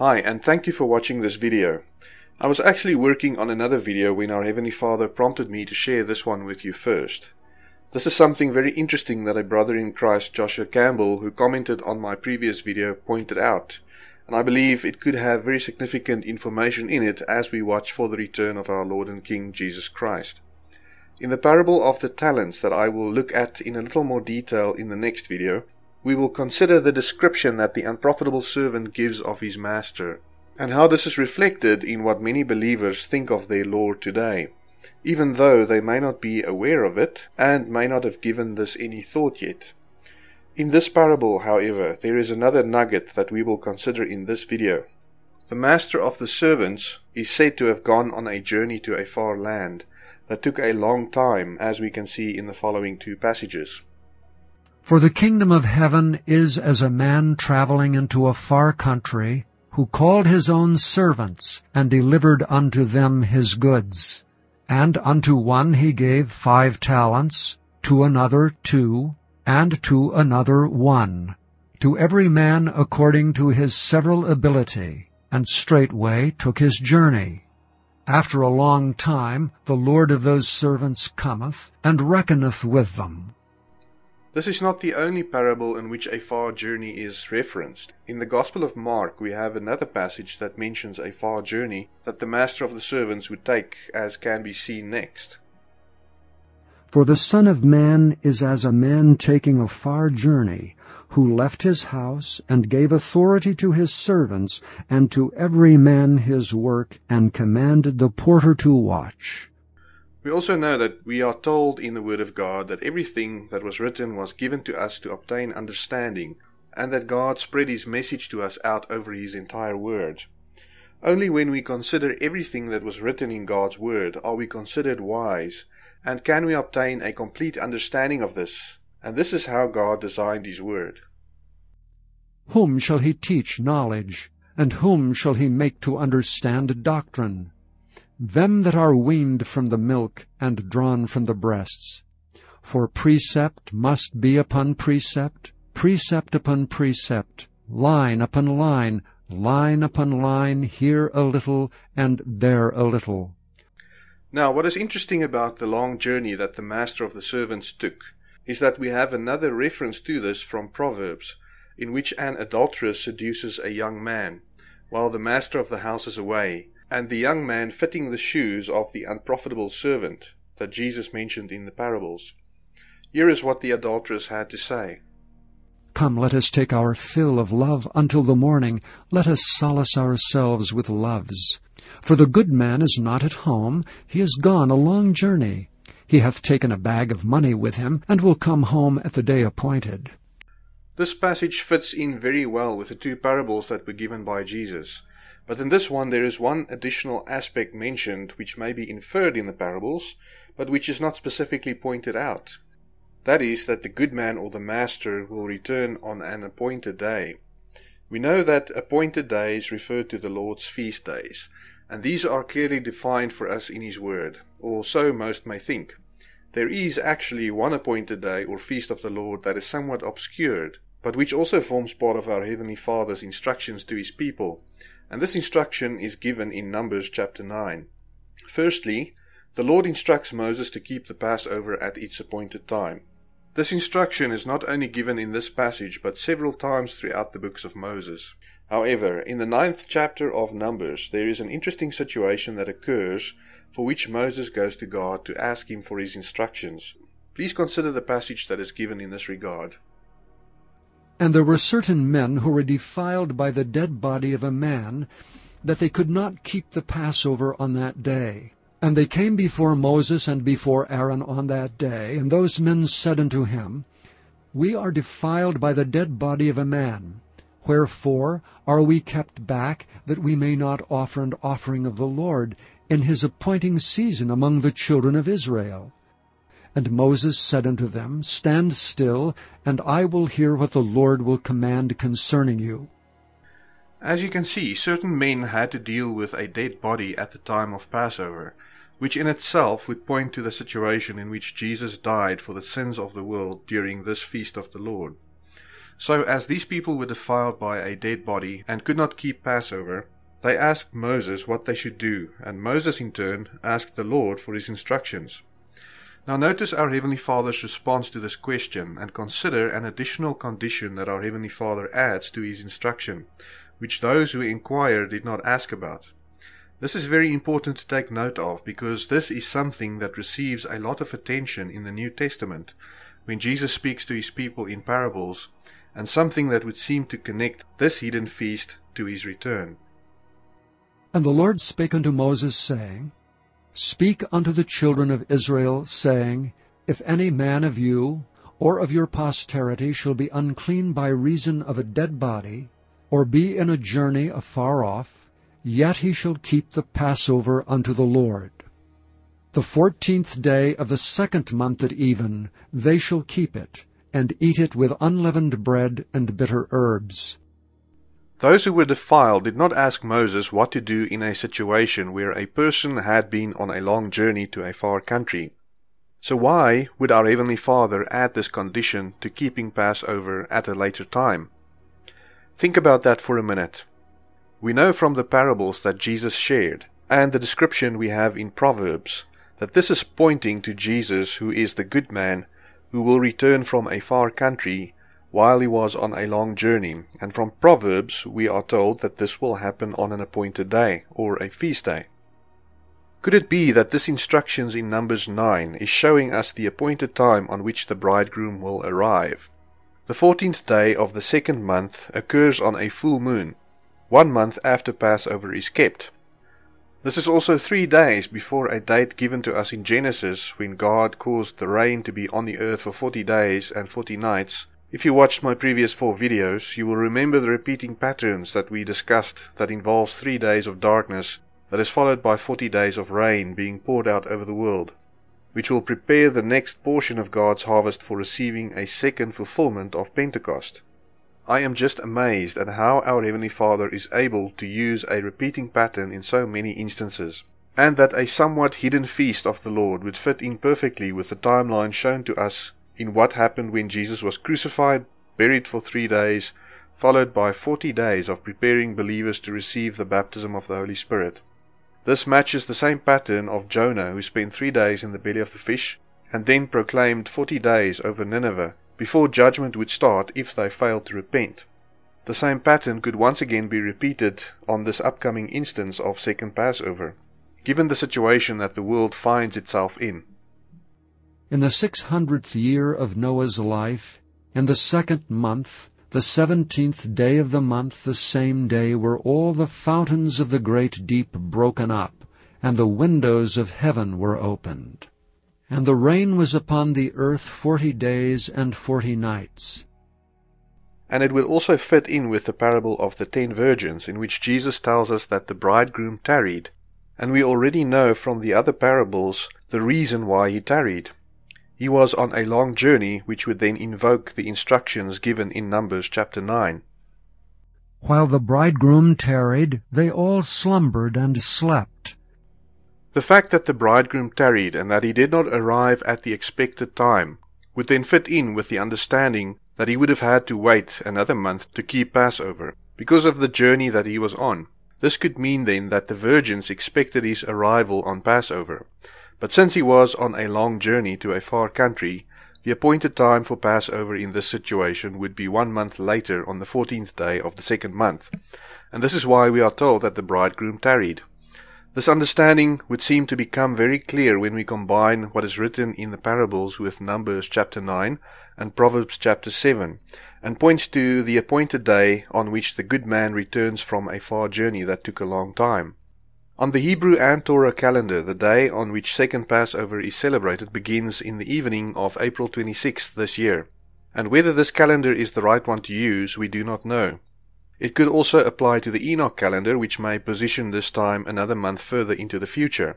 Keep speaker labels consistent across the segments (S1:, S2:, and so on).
S1: Hi and thank you for watching this video. I was actually working on another video when our Heavenly Father prompted me to share this one with you first. This is something very interesting that a brother in Christ, Joshua Campbell, who commented on my previous video, pointed out, and I believe it could have very significant information in it as we watch for the return of our Lord and King Jesus Christ. In the parable of the talents that I will look at in a little more detail in the next video, we will consider the description that the unprofitable servant gives of his master, and how this is reflected in what many believers think of their Lord today, even though they may not be aware of it and may not have given this any thought yet. In this parable, however, there is another nugget that we will consider in this video. The master of the servants is said to have gone on a journey to a far land that took a long time, as we can see
S2: in
S1: the following two passages.
S2: For the kingdom of heaven is as a man traveling into a far country, who called his own servants, and delivered unto them his goods. And unto one he gave five talents, to another two, and to another one, to every man according to his several ability, and straightway took his journey. After a long time the Lord of those servants cometh, and reckoneth with them.
S1: This is not the only parable in which a far journey is referenced. In the Gospel of Mark, we have another passage that mentions a far journey that the master of the servants would take, as can be seen next.
S2: For the Son of Man is as a man taking a far journey, who left his house, and gave authority to his servants, and to every man his work, and commanded the porter to watch.
S1: We also know that we are told in the Word of God that everything that was written was given to us to obtain understanding, and that God spread His message to us out over His entire Word. Only when we consider everything that was written in God's Word are we considered wise, and can we obtain a complete understanding of this. And this is how God designed His Word.
S2: Whom shall He teach knowledge? And whom shall He make to understand doctrine? them that are weaned from the milk and drawn from the breasts. For precept must be upon precept, precept upon precept, line upon line, line upon line, here a little and there a little.
S1: Now, what is interesting about the long journey that the master of the servants took is that we have another reference to this from Proverbs, in which an adulteress seduces a young man, while the master of the house is away and the young man fitting the shoes of the unprofitable servant that Jesus mentioned in the parables. Here is what the adulteress had to say.
S2: Come, let us take our fill of love until the morning. Let us solace ourselves with loves. For the good man is not at home, he is gone a long journey. He hath taken a bag of money with him, and will come home at the day appointed.
S1: This passage fits in very well with the two parables that were given by Jesus. But in this one, there is one additional aspect mentioned which may be inferred in the parables, but which is not specifically pointed out. That is, that the good man or the master will return on an appointed day. We know that appointed days refer to the Lord's feast days, and these are clearly defined for us in His Word, or so most may think. There is actually one appointed day or feast of the Lord that is somewhat obscured, but which also forms part of our Heavenly Father's instructions to His people. And this instruction is given in Numbers chapter 9. Firstly, the Lord instructs Moses to keep the Passover at its appointed time. This instruction is not only given in this passage, but several times throughout the books of Moses. However, in the ninth chapter of Numbers, there is an interesting situation that occurs for which Moses goes to God to ask him for his instructions. Please consider the passage that is given in this regard.
S2: And there were certain men who were defiled by the dead body of a man, that they could not keep the Passover on that day. And they came before Moses and before Aaron on that day, and those men said unto him, We are defiled by the dead body of a man. Wherefore are we kept back, that we may not offer an offering of the Lord in his appointing season among the children of Israel? And Moses said unto them, Stand still, and I will hear what the Lord will command concerning you.
S1: As you can see, certain men had to deal with a dead body at the time of Passover, which in itself would point to the situation in which Jesus died for the sins of the world during this feast of the Lord. So, as these people were defiled by a dead body and could not keep Passover, they asked Moses what they should do, and Moses in turn asked the Lord for his instructions. Now, notice our Heavenly Father's response to this question and consider an additional condition that our Heavenly Father adds to his instruction, which those who inquire did not ask about. This is very important to take note of because this is something that receives a lot of attention in the New Testament when Jesus speaks to his people in parables, and something that would seem to connect this hidden feast to his return.
S2: And the Lord spake unto Moses, saying, Speak unto the children of Israel, saying, If any man of you, or of your posterity, shall be unclean by reason of a dead body, or be in a journey afar off, yet he shall keep the Passover unto the Lord. The fourteenth day of the second month at even, they shall keep it, and eat it with unleavened bread and bitter herbs.
S1: Those who were defiled did not ask Moses what to do in a situation where a person had been on a long journey to a far country. So why would our Heavenly Father add this condition to keeping Passover at a later time? Think about that for a minute. We know from the parables that Jesus shared and the description we have in Proverbs that this is pointing to Jesus who is the good man who will return from a far country while he was on a long journey, and from Proverbs we are told that this will happen on an appointed day, or a feast day. Could it be that this instructions in Numbers 9 is showing us the appointed time on which the bridegroom will arrive? The fourteenth day of the second month occurs on a full moon, one month after Passover is kept. This is also three days before a date given to us in Genesis when God caused the rain to be on the earth for forty days and forty nights if you watched my previous four videos, you will remember the repeating patterns that we discussed that involves three days of darkness that is followed by 40 days of rain being poured out over the world, which will prepare the next portion of God's harvest for receiving a second fulfillment of Pentecost. I am just amazed at how our Heavenly Father is able to use a repeating pattern in so many instances, and that a somewhat hidden feast of the Lord would fit in perfectly with the timeline shown to us in what happened when Jesus was crucified, buried for three days, followed by 40 days of preparing believers to receive the baptism of the Holy Spirit. This matches the same pattern of Jonah, who spent three days in the belly of the fish, and then proclaimed 40 days over Nineveh, before judgment would start if they failed to repent. The same pattern could once again be repeated on this upcoming instance of Second Passover, given the situation that the world finds itself
S2: in
S1: in
S2: the six hundredth year of Noah's life, in the second month, the seventeenth day of the month, the same day were all the fountains of the great deep broken up, and the windows of heaven were opened. And the rain was upon the earth forty days and forty nights.
S1: And it will also fit in with the parable of the ten virgins, in which Jesus tells us that the bridegroom tarried, and we already know from the other parables the reason why he tarried. He was on a long journey which would then invoke the instructions given in Numbers chapter 9.
S2: While the bridegroom tarried, they all slumbered and slept.
S1: The fact that the bridegroom tarried and that he did not arrive at the expected time would then fit in with the understanding that he would have had to wait another month to keep Passover because of the journey that he was on. This could mean then that the virgins expected his arrival on Passover, but since he was on a long journey to a far country, the appointed time for Passover in this situation would be one month later on the fourteenth day of the second month, and this is why we are told that the bridegroom tarried. This understanding would seem to become very clear when we combine what is written in the parables with Numbers chapter 9 and Proverbs chapter 7, and points to the appointed day on which the good man returns from a far journey that took a long time. On the Hebrew and Torah calendar, the day on which Second Passover is celebrated begins in the evening of April 26th this year, and whether this calendar is the right one to use, we do not know. It could also apply to the Enoch calendar, which may position this time another month further into the future.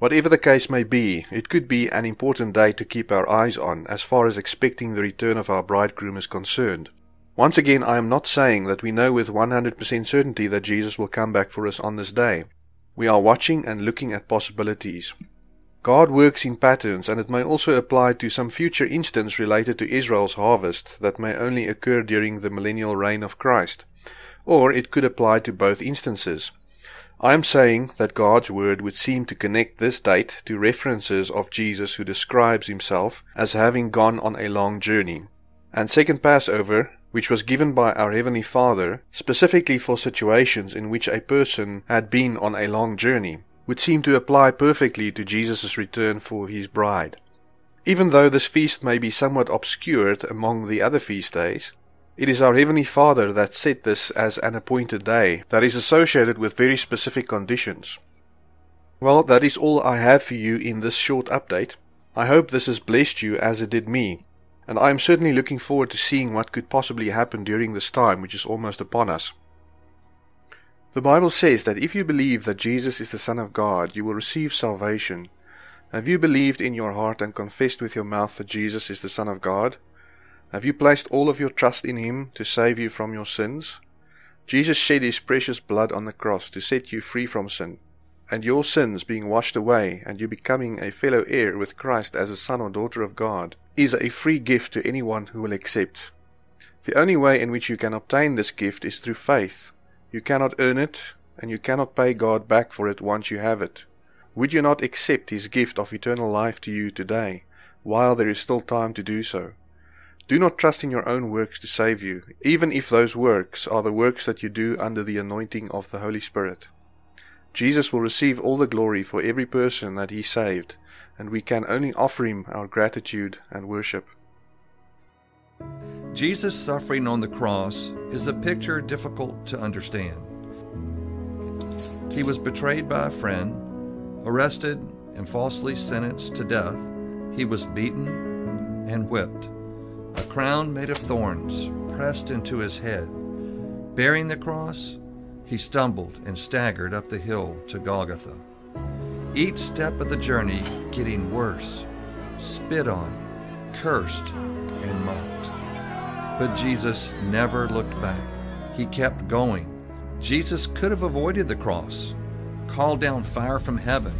S1: Whatever the case may be, it could be an important day to keep our eyes on as far as expecting the return of our bridegroom is concerned. Once again, I am not saying that we know with 100% certainty that Jesus will come back for us on this day. We are watching and looking at possibilities. God works in patterns, and it may also apply to some future instance related to Israel's harvest that may only occur during the millennial reign of Christ, or it could apply to both instances. I am saying that God's word would seem to connect this date to references of Jesus who describes himself as having gone on a long journey. And second Passover, which was given by our Heavenly Father specifically for situations in which a person had been on a long journey, would seem to apply perfectly to Jesus' return for his bride. Even though this feast may be somewhat obscured among the other feast days, it is our Heavenly Father that set this as an appointed day that is associated with very specific conditions. Well, that is all I have for you in this short update. I hope this has blessed you as it did me and I am certainly looking forward to seeing what could possibly happen during this time which is almost upon us. The Bible says that if you believe that Jesus is the Son of God, you will receive salvation. Have you believed in your heart and confessed with your mouth that Jesus is the Son of God? Have you placed all of your trust in Him to save you from your sins? Jesus shed His precious blood on the cross to set you free from sin and your sins being washed away, and you becoming a fellow heir with Christ as a son or daughter of God, is a free gift to anyone who will accept. The only way in which you can obtain this gift is through faith. You cannot earn it, and you cannot pay God back for it once you have it. Would you not accept His gift of eternal life to you today, while there is still time to do so? Do not trust in your own works to save you, even if those works are the works that you do under the anointing of the Holy Spirit. Jesus will receive all the glory for every person that he saved, and we can only offer him our gratitude and worship.
S3: Jesus' suffering on the cross is a picture difficult to understand. He was betrayed by a friend, arrested, and falsely sentenced to death. He was beaten and whipped, a crown made of thorns pressed into his head. Bearing the cross, he stumbled and staggered up the hill to Golgotha. Each step of the journey getting worse, spit on, cursed, and mocked. But Jesus never looked back. He kept going. Jesus could have avoided the cross, called down fire from heaven,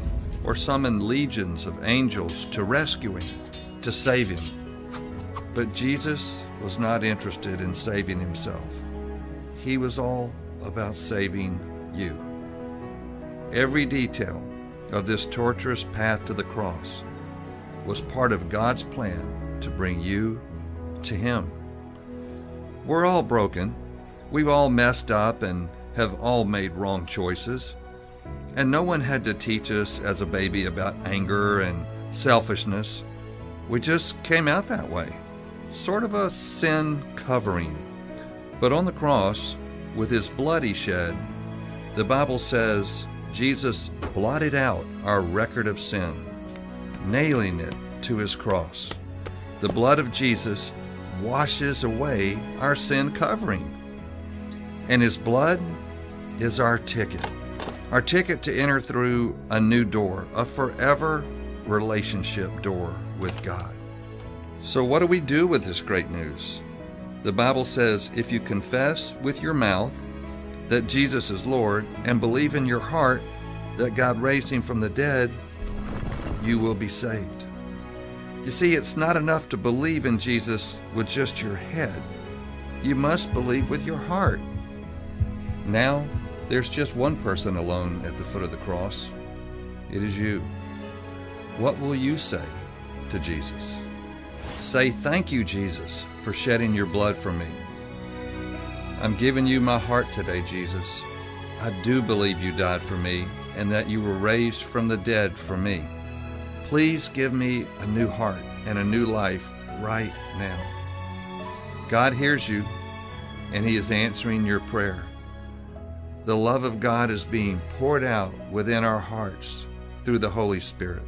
S3: or summoned legions of angels to rescue him, to save him. But Jesus was not interested in saving himself. He was all about saving you. Every detail of this torturous path to the cross was part of God's plan to bring you to Him. We're all broken. We've all messed up and have all made wrong choices. And no one had to teach us as a baby about anger and selfishness. We just came out that way. Sort of a sin covering. But on the cross, with his blood he shed, the Bible says Jesus blotted out our record of sin, nailing it to his cross. The blood of Jesus washes away our sin covering. And his blood is our ticket, our ticket to enter through a new door, a forever relationship door with God. So, what do we do with this great news? The Bible says if you confess with your mouth that Jesus is Lord and believe in your heart that God raised him from the dead, you will be saved. You see, it's not enough to believe in Jesus with just your head. You must believe with your heart. Now, there's just one person alone at the foot of the cross. It is you. What will you say to Jesus? Say, Thank you, Jesus, for shedding your blood for me. I'm giving you my heart today, Jesus. I do believe you died for me and that you were raised from the dead for me. Please give me a new heart and a new life right now. God hears you and He is answering your prayer. The love of God is being poured out within our hearts through the Holy Spirit.